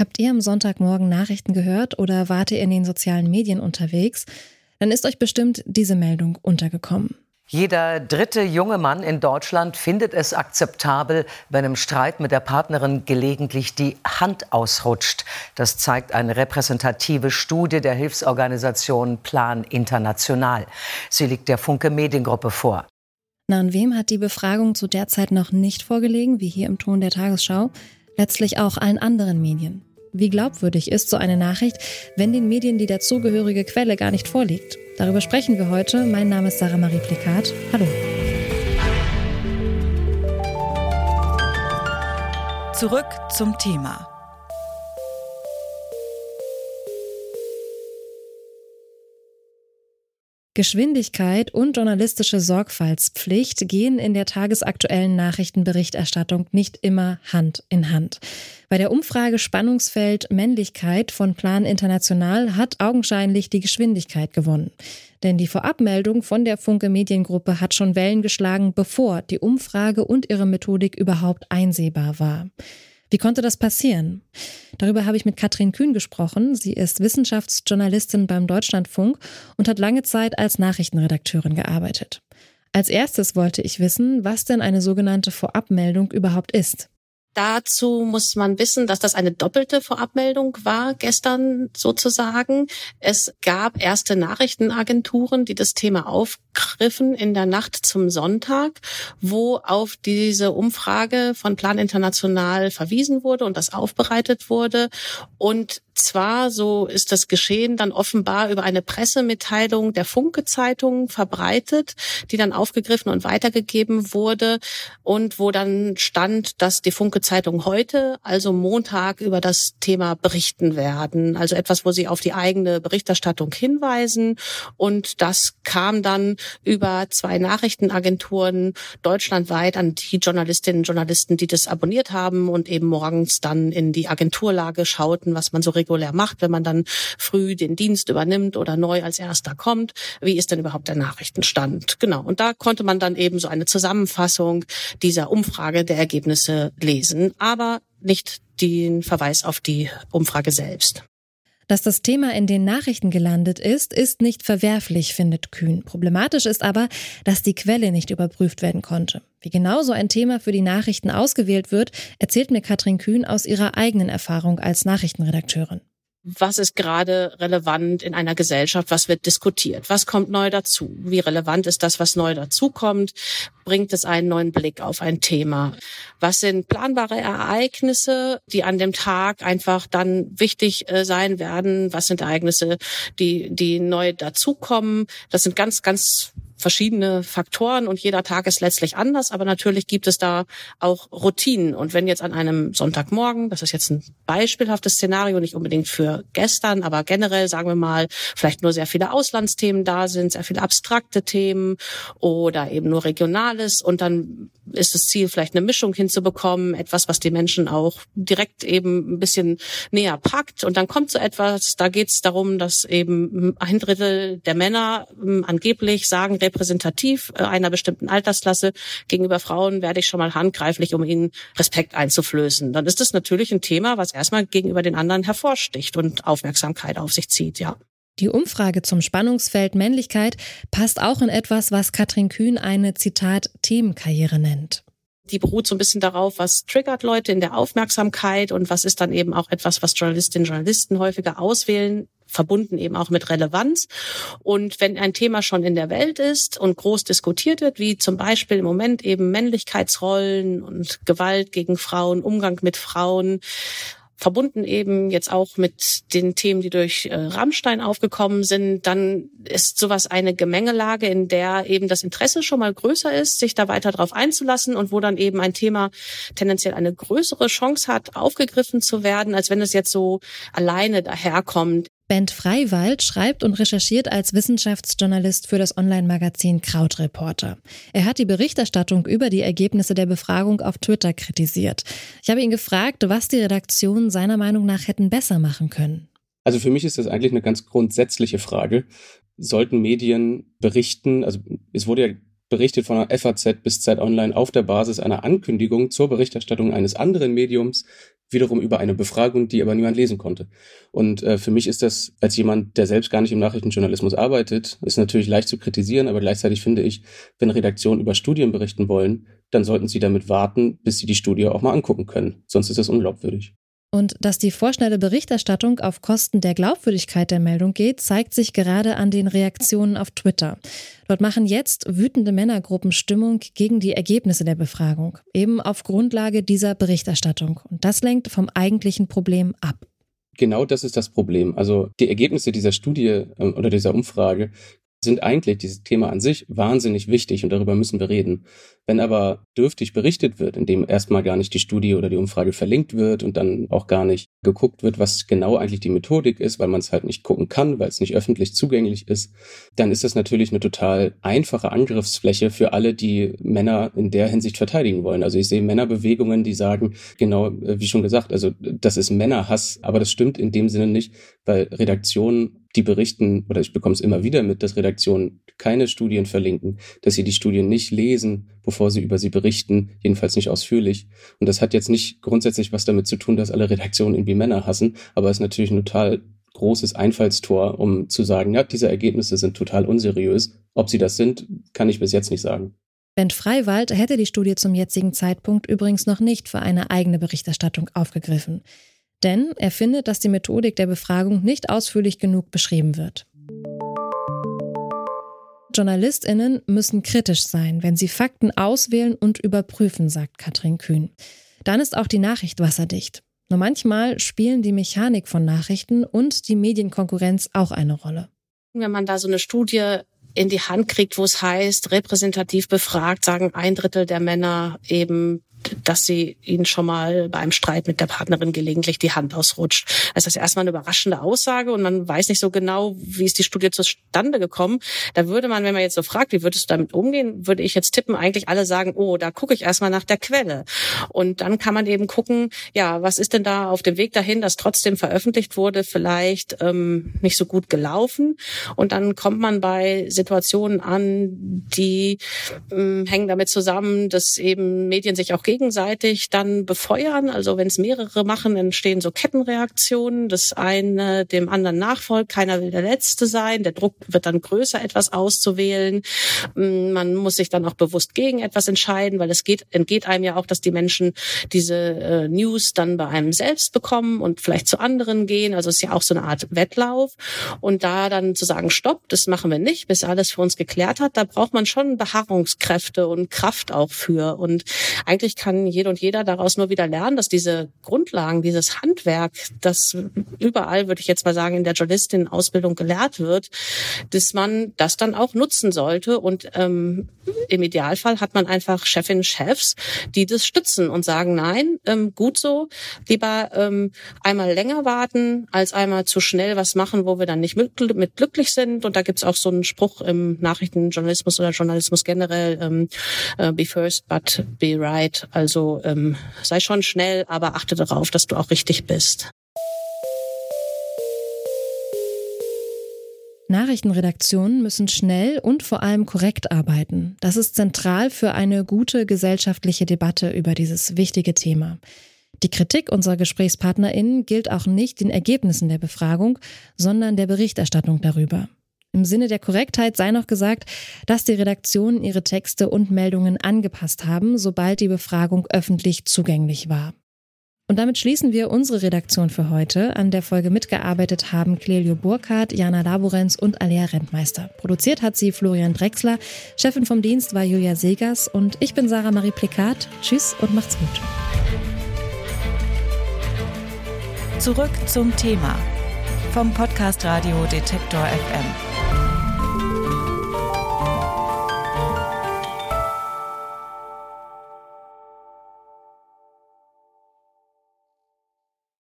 Habt ihr am Sonntagmorgen Nachrichten gehört oder wart ihr in den sozialen Medien unterwegs? Dann ist euch bestimmt diese Meldung untergekommen. Jeder dritte junge Mann in Deutschland findet es akzeptabel, wenn im Streit mit der Partnerin gelegentlich die Hand ausrutscht. Das zeigt eine repräsentative Studie der Hilfsorganisation Plan International. Sie liegt der Funke Mediengruppe vor. Na, und wem hat die Befragung zu der Zeit noch nicht vorgelegen, wie hier im Ton der Tagesschau? Letztlich auch allen anderen Medien. Wie glaubwürdig ist so eine Nachricht, wenn den Medien die dazugehörige Quelle gar nicht vorliegt? Darüber sprechen wir heute. Mein Name ist Sarah Marie Plikat. Hallo. Zurück zum Thema. Geschwindigkeit und journalistische Sorgfaltspflicht gehen in der tagesaktuellen Nachrichtenberichterstattung nicht immer Hand in Hand. Bei der Umfrage Spannungsfeld Männlichkeit von Plan International hat augenscheinlich die Geschwindigkeit gewonnen. Denn die Vorabmeldung von der Funke Mediengruppe hat schon Wellen geschlagen, bevor die Umfrage und ihre Methodik überhaupt einsehbar war. Wie konnte das passieren? Darüber habe ich mit Katrin Kühn gesprochen. Sie ist Wissenschaftsjournalistin beim Deutschlandfunk und hat lange Zeit als Nachrichtenredakteurin gearbeitet. Als erstes wollte ich wissen, was denn eine sogenannte Vorabmeldung überhaupt ist. Dazu muss man wissen, dass das eine doppelte Vorabmeldung war gestern sozusagen. Es gab erste Nachrichtenagenturen, die das Thema aufgriffen in der Nacht zum Sonntag, wo auf diese Umfrage von Plan International verwiesen wurde und das aufbereitet wurde. Und zwar, so ist das geschehen, dann offenbar über eine Pressemitteilung der Funke-Zeitung verbreitet, die dann aufgegriffen und weitergegeben wurde und wo dann stand, dass die Funke-Zeitung heute, also Montag, über das Thema berichten werden. Also etwas, wo sie auf die eigene Berichterstattung hinweisen. Und das kam dann über zwei Nachrichtenagenturen deutschlandweit an die Journalistinnen und Journalisten, die das abonniert haben und eben morgens dann in die Agenturlage schauten, was man so regulär macht, wenn man dann früh den Dienst übernimmt oder neu als erster kommt. Wie ist denn überhaupt der Nachrichtenstand? Genau. Und da konnte man dann eben so eine Zusammenfassung dieser Umfrage der Ergebnisse lesen, aber nicht den Verweis auf die Umfrage selbst. Dass das Thema in den Nachrichten gelandet ist, ist nicht verwerflich, findet Kühn. Problematisch ist aber, dass die Quelle nicht überprüft werden konnte. Wie genau so ein Thema für die Nachrichten ausgewählt wird, erzählt mir Katrin Kühn aus ihrer eigenen Erfahrung als Nachrichtenredakteurin was ist gerade relevant in einer Gesellschaft, was wird diskutiert, was kommt neu dazu, wie relevant ist das, was neu dazukommt, bringt es einen neuen Blick auf ein Thema, was sind planbare Ereignisse, die an dem Tag einfach dann wichtig äh, sein werden, was sind Ereignisse, die, die neu dazukommen, das sind ganz, ganz verschiedene Faktoren und jeder Tag ist letztlich anders, aber natürlich gibt es da auch Routinen. Und wenn jetzt an einem Sonntagmorgen, das ist jetzt ein beispielhaftes Szenario, nicht unbedingt für gestern, aber generell sagen wir mal, vielleicht nur sehr viele Auslandsthemen da sind, sehr viele abstrakte Themen oder eben nur Regionales und dann ist das Ziel vielleicht eine Mischung hinzubekommen, etwas, was die Menschen auch direkt eben ein bisschen näher packt und dann kommt so etwas, da geht es darum, dass eben ein Drittel der Männer ähm, angeblich sagen, repräsentativ äh, einer bestimmten Altersklasse gegenüber Frauen werde ich schon mal handgreiflich, um ihnen Respekt einzuflößen. Dann ist das natürlich ein Thema, was erstmal gegenüber den anderen hervorsticht und Aufmerksamkeit auf sich zieht, ja. Die Umfrage zum Spannungsfeld Männlichkeit passt auch in etwas, was Katrin Kühn eine Zitat Themenkarriere nennt die beruht so ein bisschen darauf, was triggert Leute in der Aufmerksamkeit und was ist dann eben auch etwas, was Journalistinnen und Journalisten häufiger auswählen verbunden eben auch mit Relevanz. Und wenn ein Thema schon in der Welt ist und groß diskutiert wird, wie zum Beispiel im Moment eben Männlichkeitsrollen und Gewalt gegen Frauen, Umgang mit Frauen, verbunden eben jetzt auch mit den Themen, die durch äh, Rammstein aufgekommen sind, dann ist sowas eine Gemengelage, in der eben das Interesse schon mal größer ist, sich da weiter drauf einzulassen und wo dann eben ein Thema tendenziell eine größere Chance hat, aufgegriffen zu werden, als wenn es jetzt so alleine daherkommt. Bent Freiwald schreibt und recherchiert als Wissenschaftsjournalist für das Online-Magazin Krautreporter. Er hat die Berichterstattung über die Ergebnisse der Befragung auf Twitter kritisiert. Ich habe ihn gefragt, was die Redaktionen seiner Meinung nach hätten besser machen können. Also für mich ist das eigentlich eine ganz grundsätzliche Frage. Sollten Medien berichten, also es wurde ja berichtet von der FAZ bis Zeit Online auf der Basis einer Ankündigung zur Berichterstattung eines anderen Mediums, wiederum über eine Befragung, die aber niemand lesen konnte. Und äh, für mich ist das als jemand, der selbst gar nicht im Nachrichtenjournalismus arbeitet, ist natürlich leicht zu kritisieren, aber gleichzeitig finde ich, wenn Redaktionen über Studien berichten wollen, dann sollten sie damit warten, bis sie die Studie auch mal angucken können. Sonst ist es unglaubwürdig. Und dass die vorschnelle Berichterstattung auf Kosten der Glaubwürdigkeit der Meldung geht, zeigt sich gerade an den Reaktionen auf Twitter. Dort machen jetzt wütende Männergruppen Stimmung gegen die Ergebnisse der Befragung, eben auf Grundlage dieser Berichterstattung. Und das lenkt vom eigentlichen Problem ab. Genau das ist das Problem. Also die Ergebnisse dieser Studie äh, oder dieser Umfrage sind eigentlich dieses Thema an sich wahnsinnig wichtig und darüber müssen wir reden. Wenn aber dürftig berichtet wird, indem erstmal gar nicht die Studie oder die Umfrage verlinkt wird und dann auch gar nicht geguckt wird, was genau eigentlich die Methodik ist, weil man es halt nicht gucken kann, weil es nicht öffentlich zugänglich ist, dann ist das natürlich eine total einfache Angriffsfläche für alle, die Männer in der Hinsicht verteidigen wollen. Also ich sehe Männerbewegungen, die sagen, genau äh, wie schon gesagt, also das ist Männerhass, aber das stimmt in dem Sinne nicht, weil Redaktionen die berichten, oder ich bekomme es immer wieder mit, dass Redaktionen keine Studien verlinken, dass sie die Studien nicht lesen, bevor sie über sie berichten, jedenfalls nicht ausführlich. Und das hat jetzt nicht grundsätzlich was damit zu tun, dass alle Redaktionen irgendwie Männer hassen, aber es ist natürlich ein total großes Einfallstor, um zu sagen, ja, diese Ergebnisse sind total unseriös. Ob sie das sind, kann ich bis jetzt nicht sagen. Bent Freiwald hätte die Studie zum jetzigen Zeitpunkt übrigens noch nicht für eine eigene Berichterstattung aufgegriffen. Denn er findet, dass die Methodik der Befragung nicht ausführlich genug beschrieben wird. JournalistInnen müssen kritisch sein, wenn sie Fakten auswählen und überprüfen, sagt Katrin Kühn. Dann ist auch die Nachricht wasserdicht. Nur manchmal spielen die Mechanik von Nachrichten und die Medienkonkurrenz auch eine Rolle. Wenn man da so eine Studie in die Hand kriegt, wo es heißt, repräsentativ befragt, sagen ein Drittel der Männer eben, dass sie ihnen schon mal beim Streit mit der Partnerin gelegentlich die Hand ausrutscht. Das ist erstmal eine überraschende Aussage und man weiß nicht so genau, wie ist die Studie zustande gekommen. Da würde man, wenn man jetzt so fragt, wie würdest du damit umgehen, würde ich jetzt tippen, eigentlich alle sagen, oh, da gucke ich erstmal nach der Quelle. Und dann kann man eben gucken, ja, was ist denn da auf dem Weg dahin, dass trotzdem veröffentlicht wurde, vielleicht ähm, nicht so gut gelaufen. Und dann kommt man bei Situationen an, die ähm, hängen damit zusammen, dass eben Medien sich auch gegenseitig dann befeuern. Also wenn es mehrere machen, entstehen so Kettenreaktionen. Das eine dem anderen nachfolgt. Keiner will der Letzte sein. Der Druck wird dann größer, etwas auszuwählen. Mm, man muss sich dann auch bewusst gegen etwas entscheiden, weil es geht, entgeht einem ja auch, dass die Menschen diese äh, News dann bei einem selbst bekommen und vielleicht zu anderen gehen. Also es ist ja auch so eine Art Wettlauf. Und da dann zu sagen, stopp, das machen wir nicht, bis alles für uns geklärt hat, da braucht man schon Beharrungskräfte und Kraft auch für. Und eigentlich kann jeder und jeder daraus nur wieder lernen, dass diese Grundlagen, dieses Handwerk, das überall, würde ich jetzt mal sagen, in der Journalistin-Ausbildung gelehrt wird, dass man das dann auch nutzen sollte. Und ähm, im Idealfall hat man einfach Chefinnen, Chefs, die das stützen und sagen, nein, ähm, gut so, lieber ähm, einmal länger warten, als einmal zu schnell was machen, wo wir dann nicht mit, mit glücklich sind. Und da gibt's auch so einen Spruch im Nachrichtenjournalismus oder Journalismus generell, ähm, uh, be first, but be right. Also ähm, sei schon schnell, aber achte darauf, dass du auch richtig bist. Nachrichtenredaktionen müssen schnell und vor allem korrekt arbeiten. Das ist zentral für eine gute gesellschaftliche Debatte über dieses wichtige Thema. Die Kritik unserer GesprächspartnerInnen gilt auch nicht den Ergebnissen der Befragung, sondern der Berichterstattung darüber. Im Sinne der Korrektheit sei noch gesagt, dass die Redaktionen ihre Texte und Meldungen angepasst haben, sobald die Befragung öffentlich zugänglich war. Und damit schließen wir unsere Redaktion für heute. An der Folge mitgearbeitet haben Clelio Burkhardt, Jana Laborenz und Alea Rentmeister. Produziert hat sie Florian Drexler. Chefin vom Dienst war Julia Segers und ich bin Sarah Marie Plikat. Tschüss und macht's gut. Zurück zum Thema vom Podcast Radio Detektor FM.